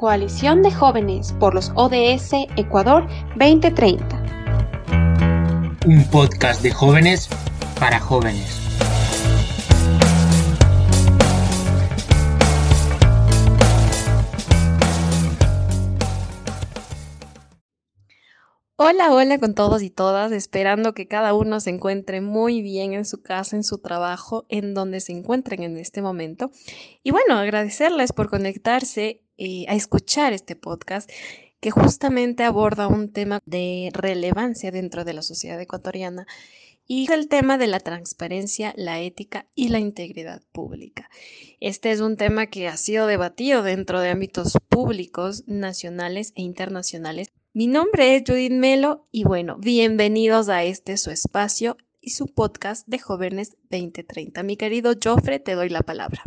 Coalición de Jóvenes por los ODS Ecuador 2030. Un podcast de jóvenes para jóvenes. Hola, hola con todos y todas, esperando que cada uno se encuentre muy bien en su casa, en su trabajo, en donde se encuentren en este momento. Y bueno, agradecerles por conectarse eh, a escuchar este podcast que justamente aborda un tema de relevancia dentro de la sociedad ecuatoriana y el tema de la transparencia, la ética y la integridad pública. Este es un tema que ha sido debatido dentro de ámbitos públicos, nacionales e internacionales mi nombre es Judith Melo y bueno, bienvenidos a este su espacio y su podcast de Jóvenes 2030. Mi querido Joffre, te doy la palabra.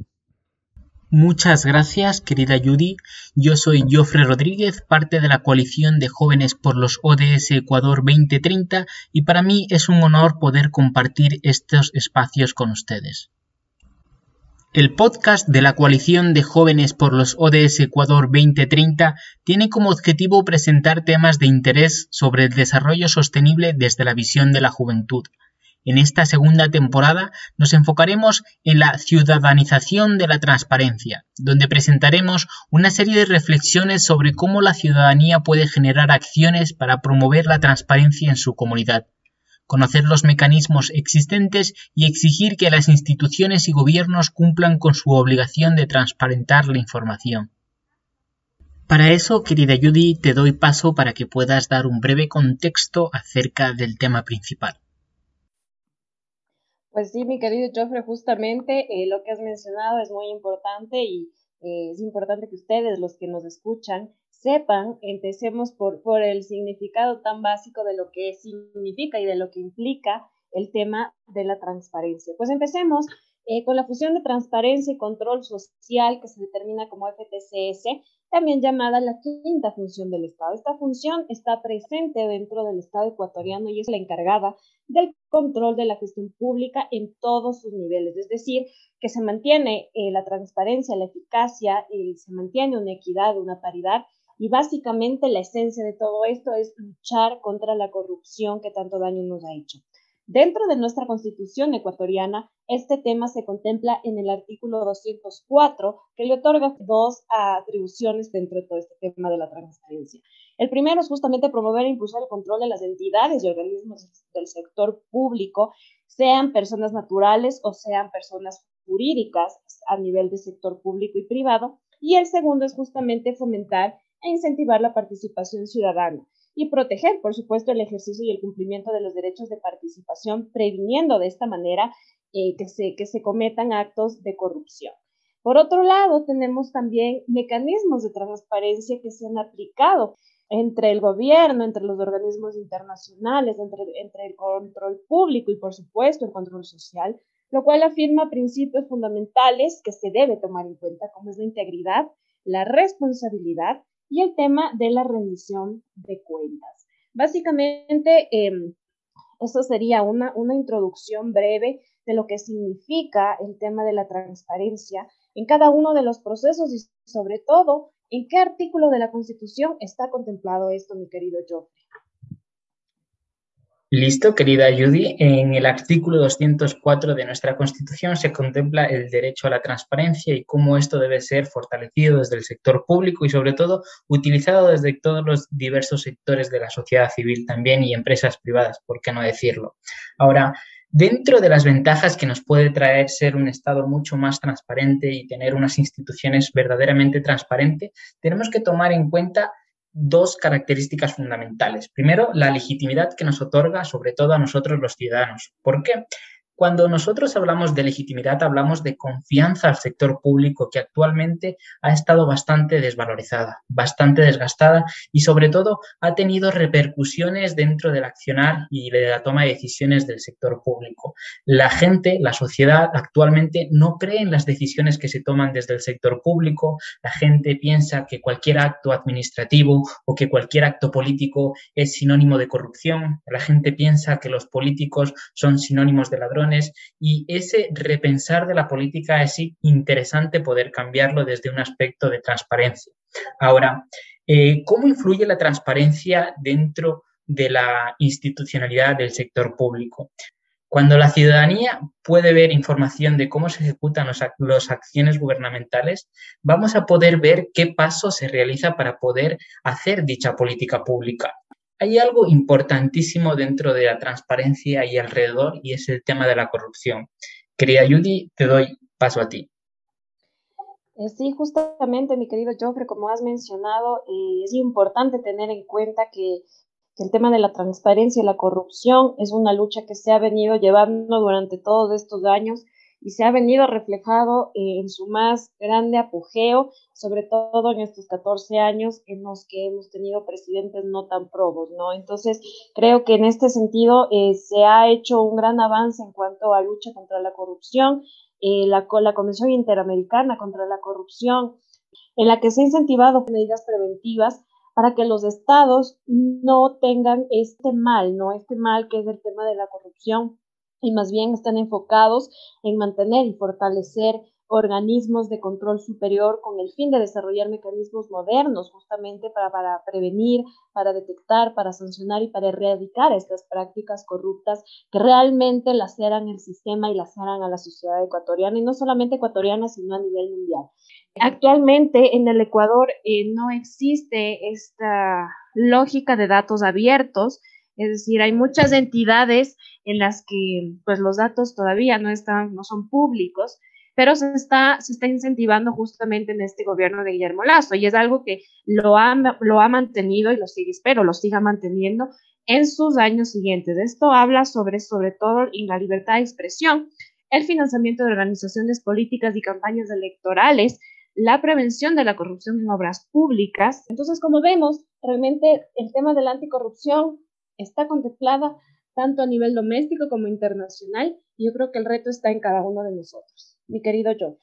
Muchas gracias, querida Judy. Yo soy Joffre Rodríguez, parte de la coalición de jóvenes por los ODS Ecuador 2030 y para mí es un honor poder compartir estos espacios con ustedes. El podcast de la Coalición de Jóvenes por los ODS Ecuador 2030 tiene como objetivo presentar temas de interés sobre el desarrollo sostenible desde la visión de la juventud. En esta segunda temporada nos enfocaremos en la ciudadanización de la transparencia, donde presentaremos una serie de reflexiones sobre cómo la ciudadanía puede generar acciones para promover la transparencia en su comunidad conocer los mecanismos existentes y exigir que las instituciones y gobiernos cumplan con su obligación de transparentar la información. Para eso, querida Judy, te doy paso para que puedas dar un breve contexto acerca del tema principal. Pues sí, mi querido Joffre, justamente eh, lo que has mencionado es muy importante y eh, es importante que ustedes, los que nos escuchan, sepan, empecemos por, por el significado tan básico de lo que significa y de lo que implica el tema de la transparencia. Pues empecemos eh, con la fusión de transparencia y control social que se determina como FTCS, también llamada la quinta función del Estado. Esta función está presente dentro del Estado ecuatoriano y es la encargada del control de la gestión pública en todos sus niveles, es decir, que se mantiene eh, la transparencia, la eficacia, y se mantiene una equidad, una paridad y básicamente la esencia de todo esto es luchar contra la corrupción que tanto daño nos ha hecho. Dentro de nuestra constitución ecuatoriana, este tema se contempla en el artículo 204, que le otorga dos atribuciones dentro de todo este tema de la transparencia. El primero es justamente promover e impulsar el control de las entidades y organismos del sector público, sean personas naturales o sean personas jurídicas a nivel de sector público y privado. Y el segundo es justamente fomentar e incentivar la participación ciudadana y proteger, por supuesto, el ejercicio y el cumplimiento de los derechos de participación, previniendo de esta manera eh, que, se, que se cometan actos de corrupción. Por otro lado, tenemos también mecanismos de transparencia que se han aplicado entre el gobierno, entre los organismos internacionales, entre, entre el control público y, por supuesto, el control social, lo cual afirma principios fundamentales que se debe tomar en cuenta, como es la integridad, la responsabilidad y el tema de la rendición de cuentas. Básicamente, em, eso sería una, una introducción breve de lo que significa el tema de la transparencia en cada uno de los procesos y sobre todo en qué artículo de la Constitución está contemplado esto, mi querido Joffrey. Listo, querida Judy. En el artículo 204 de nuestra Constitución se contempla el derecho a la transparencia y cómo esto debe ser fortalecido desde el sector público y sobre todo utilizado desde todos los diversos sectores de la sociedad civil también y empresas privadas, por qué no decirlo. Ahora, dentro de las ventajas que nos puede traer ser un Estado mucho más transparente y tener unas instituciones verdaderamente transparentes, tenemos que tomar en cuenta dos características fundamentales. Primero, la legitimidad que nos otorga sobre todo a nosotros los ciudadanos. ¿Por qué? Cuando nosotros hablamos de legitimidad, hablamos de confianza al sector público que actualmente ha estado bastante desvalorizada, bastante desgastada y sobre todo ha tenido repercusiones dentro del accionar y de la toma de decisiones del sector público. La gente, la sociedad actualmente no cree en las decisiones que se toman desde el sector público, la gente piensa que cualquier acto administrativo o que cualquier acto político es sinónimo de corrupción, la gente piensa que los políticos son sinónimos de ladrones y ese repensar de la política es interesante poder cambiarlo desde un aspecto de transparencia. Ahora, eh, ¿cómo influye la transparencia dentro de la institucionalidad del sector público? Cuando la ciudadanía puede ver información de cómo se ejecutan las acciones gubernamentales, vamos a poder ver qué paso se realiza para poder hacer dicha política pública. Hay algo importantísimo dentro de la transparencia y alrededor y es el tema de la corrupción. Querida Judy, te doy paso a ti. Eh, sí, justamente, mi querido Joffre, como has mencionado, eh, es importante tener en cuenta que que el tema de la transparencia y la corrupción es una lucha que se ha venido llevando durante todos estos años y se ha venido reflejado en su más grande apogeo, sobre todo en estos 14 años en los que hemos tenido presidentes no tan probos, ¿no? Entonces, creo que en este sentido eh, se ha hecho un gran avance en cuanto a lucha contra la corrupción, eh, la, la Convención Interamericana contra la Corrupción, en la que se han incentivado medidas preventivas para que los estados no tengan este mal, ¿no? Este mal que es el tema de la corrupción y más bien están enfocados en mantener y fortalecer organismos de control superior con el fin de desarrollar mecanismos modernos justamente para, para, prevenir, para detectar, para sancionar y para erradicar estas prácticas corruptas que realmente laceran el sistema y laceran a la sociedad ecuatoriana y no solamente ecuatoriana sino a nivel mundial. Actualmente en el Ecuador eh, no existe esta lógica de datos abiertos, es decir, hay muchas entidades en las que pues los datos todavía no están, no son públicos, pero se está, se está incentivando justamente en este gobierno de Guillermo Lazo y es algo que lo ha, lo ha mantenido y lo sigue, espero, lo siga manteniendo en sus años siguientes. Esto habla sobre, sobre todo, en la libertad de expresión, el financiamiento de organizaciones políticas y campañas electorales, la prevención de la corrupción en obras públicas. Entonces, como vemos, realmente el tema de la anticorrupción está contemplada tanto a nivel doméstico como internacional y yo creo que el reto está en cada uno de nosotros. Mi querido John.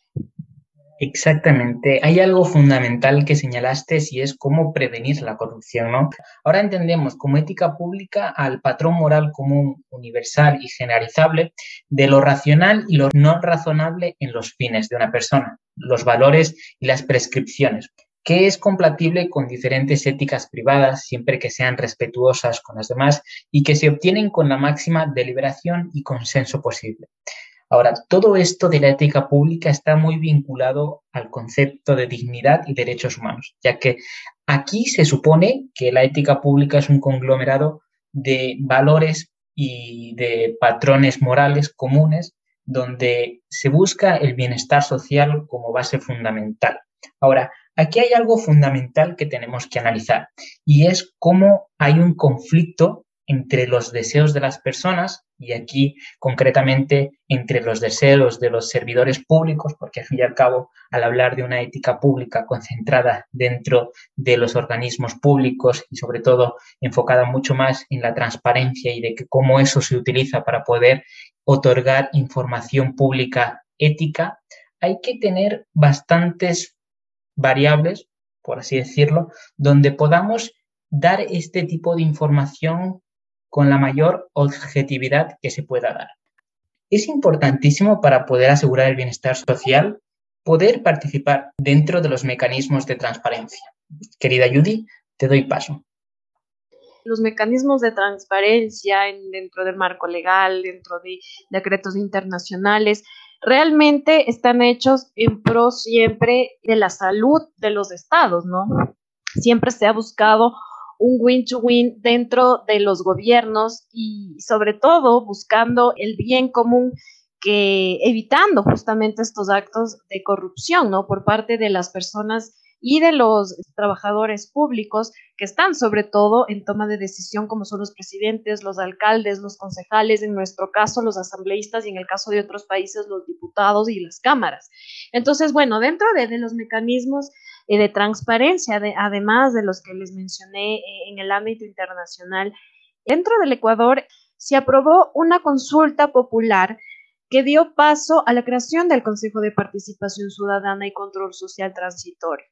Exactamente. Hay algo fundamental que señalaste y es cómo prevenir la corrupción, ¿no? Ahora entendemos como ética pública al patrón moral común, universal y generalizable de lo racional y lo no razonable en los fines de una persona, los valores y las prescripciones, que es compatible con diferentes éticas privadas siempre que sean respetuosas con las demás y que se obtienen con la máxima deliberación y consenso posible. Ahora, todo esto de la ética pública está muy vinculado al concepto de dignidad y derechos humanos, ya que aquí se supone que la ética pública es un conglomerado de valores y de patrones morales comunes donde se busca el bienestar social como base fundamental. Ahora, aquí hay algo fundamental que tenemos que analizar y es cómo hay un conflicto entre los deseos de las personas y aquí concretamente entre los deseos de los servidores públicos, porque al fin y al cabo, al hablar de una ética pública concentrada dentro de los organismos públicos y sobre todo enfocada mucho más en la transparencia y de que cómo eso se utiliza para poder otorgar información pública ética, hay que tener bastantes variables, por así decirlo, donde podamos dar este tipo de información con la mayor objetividad que se pueda dar. Es importantísimo para poder asegurar el bienestar social poder participar dentro de los mecanismos de transparencia. Querida Judy, te doy paso. Los mecanismos de transparencia dentro del marco legal, dentro de decretos internacionales, realmente están hechos en pro siempre de la salud de los estados, ¿no? Siempre se ha buscado un win-to-win dentro de los gobiernos y sobre todo buscando el bien común que evitando justamente estos actos de corrupción, ¿no? Por parte de las personas y de los trabajadores públicos que están sobre todo en toma de decisión, como son los presidentes, los alcaldes, los concejales, en nuestro caso los asambleístas y en el caso de otros países los diputados y las cámaras. Entonces, bueno, dentro de, los mecanismos eh, de transparencia, además de los que les mencioné eh, en el ámbito internacional. Dentro del Ecuador se aprobó una consulta popular que dio paso a la creación del Consejo de Participación Ciudadana y Control Social Transitorio.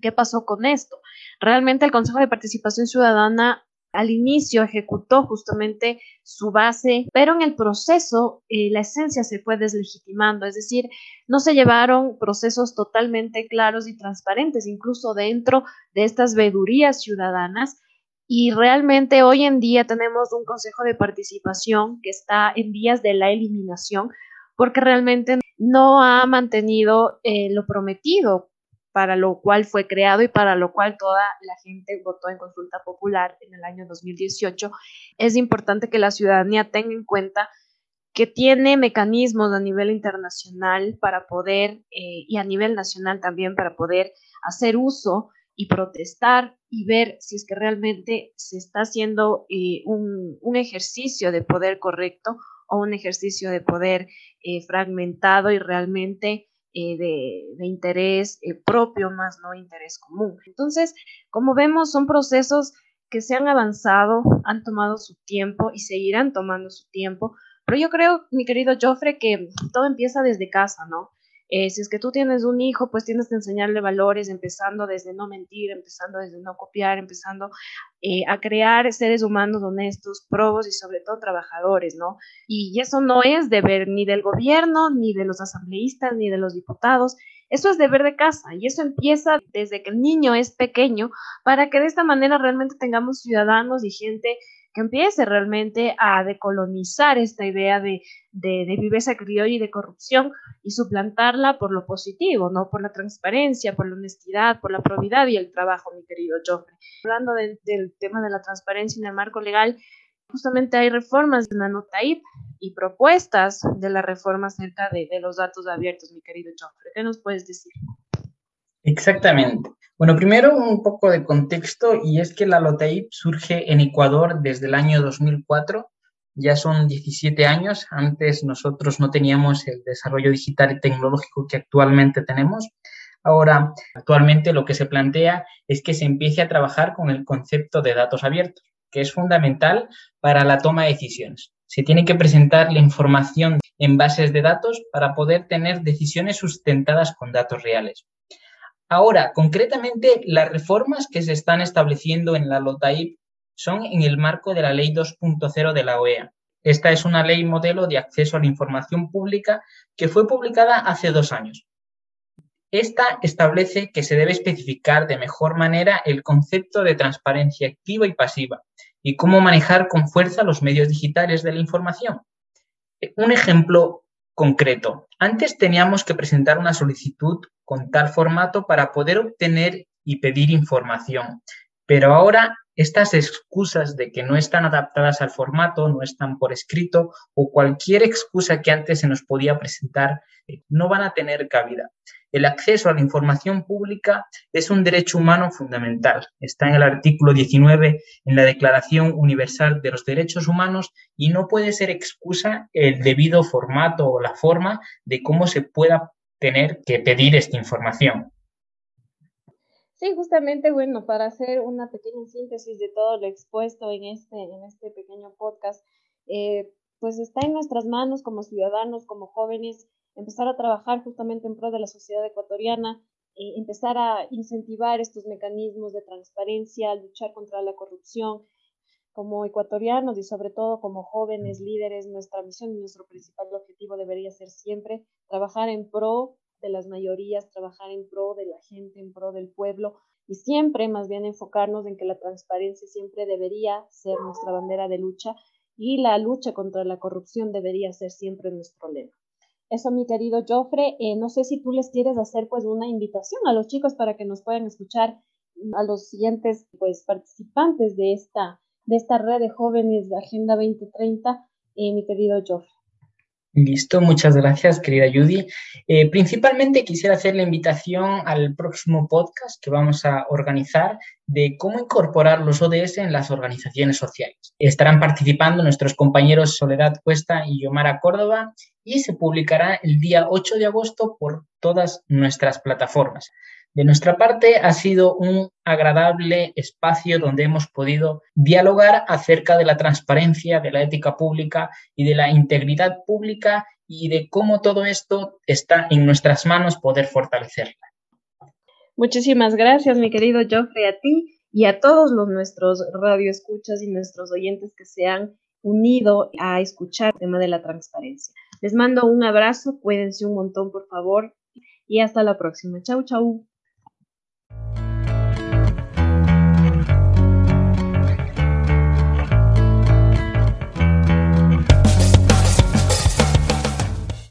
¿Qué pasó con esto? Realmente el Consejo de Participación Ciudadana al inicio ejecutó justamente su base, pero en el proceso eh, la esencia se fue deslegitimando, es decir, no se llevaron procesos totalmente claros y transparentes, incluso dentro de estas vedurías ciudadanas. Y realmente hoy en día tenemos un consejo de participación que está en vías de la eliminación porque realmente no ha mantenido eh, lo prometido para lo cual fue creado y para lo cual toda la gente votó en consulta popular en el año 2018, es importante que la ciudadanía tenga en cuenta que tiene mecanismos a nivel internacional para poder, eh, y a nivel nacional también, para poder hacer uso y protestar y ver si es que realmente se está haciendo eh, un, ejercicio de poder correcto o un ejercicio de poder eh, fragmentado y realmente eh, de, interés eh, propio más no interés común. Entonces, como vemos, son procesos que se han avanzado, han tomado su tiempo y seguirán tomando su tiempo, pero yo creo, mi querido Joffre, que todo empieza desde casa, ¿no? Eh, si es que tú tienes un hijo, pues tienes que enseñarle valores, empezando desde no mentir, empezando desde no copiar, empezando eh, a crear seres humanos honestos, probos y sobre todo trabajadores, ¿no? Y eso no es deber ni del gobierno, ni de los asambleístas, ni de los diputados. Eso es deber de casa y eso empieza desde que el niño es pequeño para que de esta manera realmente tengamos ciudadanos y gente que empiece realmente a decolonizar esta idea de, de, de, viveza criolla y de corrupción y suplantarla por lo positivo, ¿no? Por la transparencia, por la honestidad, por la probidad y el trabajo, mi querido Joffrey. Hablando del tema de la transparencia en el marco legal, justamente hay reformas de la nota y propuestas de la reforma acerca de, de los datos abiertos, mi querido Joffrey. ¿Qué nos puedes decir? Exactamente. Bueno, primero un poco de contexto y es que la LOTAIP surge en Ecuador desde el año 2004, ya son 17 años, antes nosotros no teníamos el desarrollo digital y tecnológico que actualmente tenemos. Ahora, actualmente lo que se plantea es que se empiece a trabajar con el concepto de datos abiertos, que es fundamental para la toma de decisiones. Se tiene que presentar la información en bases de datos para poder tener decisiones sustentadas con datos reales. Ahora, concretamente, las reformas que se están estableciendo en la LOTAIP son en el marco de la Ley 2.0 de la OEA. Esta es una ley modelo de acceso a la información pública que fue publicada hace dos años. Esta establece que se debe especificar de mejor manera el concepto de transparencia activa y pasiva y cómo manejar con fuerza los medios digitales de la información. Un ejemplo concreto. Antes teníamos que presentar una solicitud con tal formato para poder obtener y pedir información, pero ahora estas excusas de que no están adaptadas al formato, no están por escrito o cualquier excusa que antes se nos podía presentar eh, no van a tener cabida. El acceso a la información pública es un derecho humano fundamental. Está en el artículo 19 en la Declaración Universal de los Derechos Humanos y no puede ser excusa el debido formato o la forma de cómo se pueda tener que pedir esta información. Sí, justamente, bueno, para hacer una pequeña síntesis de todo lo expuesto en este, en este pequeño podcast, eh, pues está en nuestras manos como ciudadanos, como jóvenes, empezar a trabajar justamente en pro de la sociedad ecuatoriana, eh, empezar a incentivar estos mecanismos de transparencia, luchar contra la corrupción. Como ecuatorianos y sobre todo como jóvenes líderes, nuestra misión y nuestro principal objetivo debería ser siempre trabajar en pro de las mayorías, trabajar en pro de la gente, en pro del pueblo y siempre más bien enfocarnos en que la transparencia siempre debería ser nuestra bandera de lucha y la lucha contra la corrupción debería ser siempre nuestro lema. Eso, mi querido Joffre, eh, no sé si tú les quieres hacer pues una invitación a los chicos para que nos puedan escuchar a los siguientes pues participantes de esta, de esta red de jóvenes de Agenda 2030, eh, mi querido Joffre. Listo, muchas gracias, querida Judy. Eh, principalmente quisiera hacer la invitación al próximo podcast que vamos a organizar de cómo incorporar los ODS en las organizaciones sociales. Estarán participando nuestros compañeros Soledad Cuesta y Yomara Córdoba y se publicará el día 8 de agosto por todas nuestras plataformas. De nuestra parte, ha sido un agradable espacio donde hemos podido dialogar acerca de la transparencia, de la ética pública y de la integridad pública y de cómo todo esto está en nuestras manos poder fortalecerla. Muchísimas gracias, mi querido Joffrey, a ti y a todos los nuestros radioescuchas y nuestros oyentes que se han unido a escuchar el tema de la transparencia. Les mando un abrazo, cuídense un montón, por favor, y hasta la próxima. Chau, chau.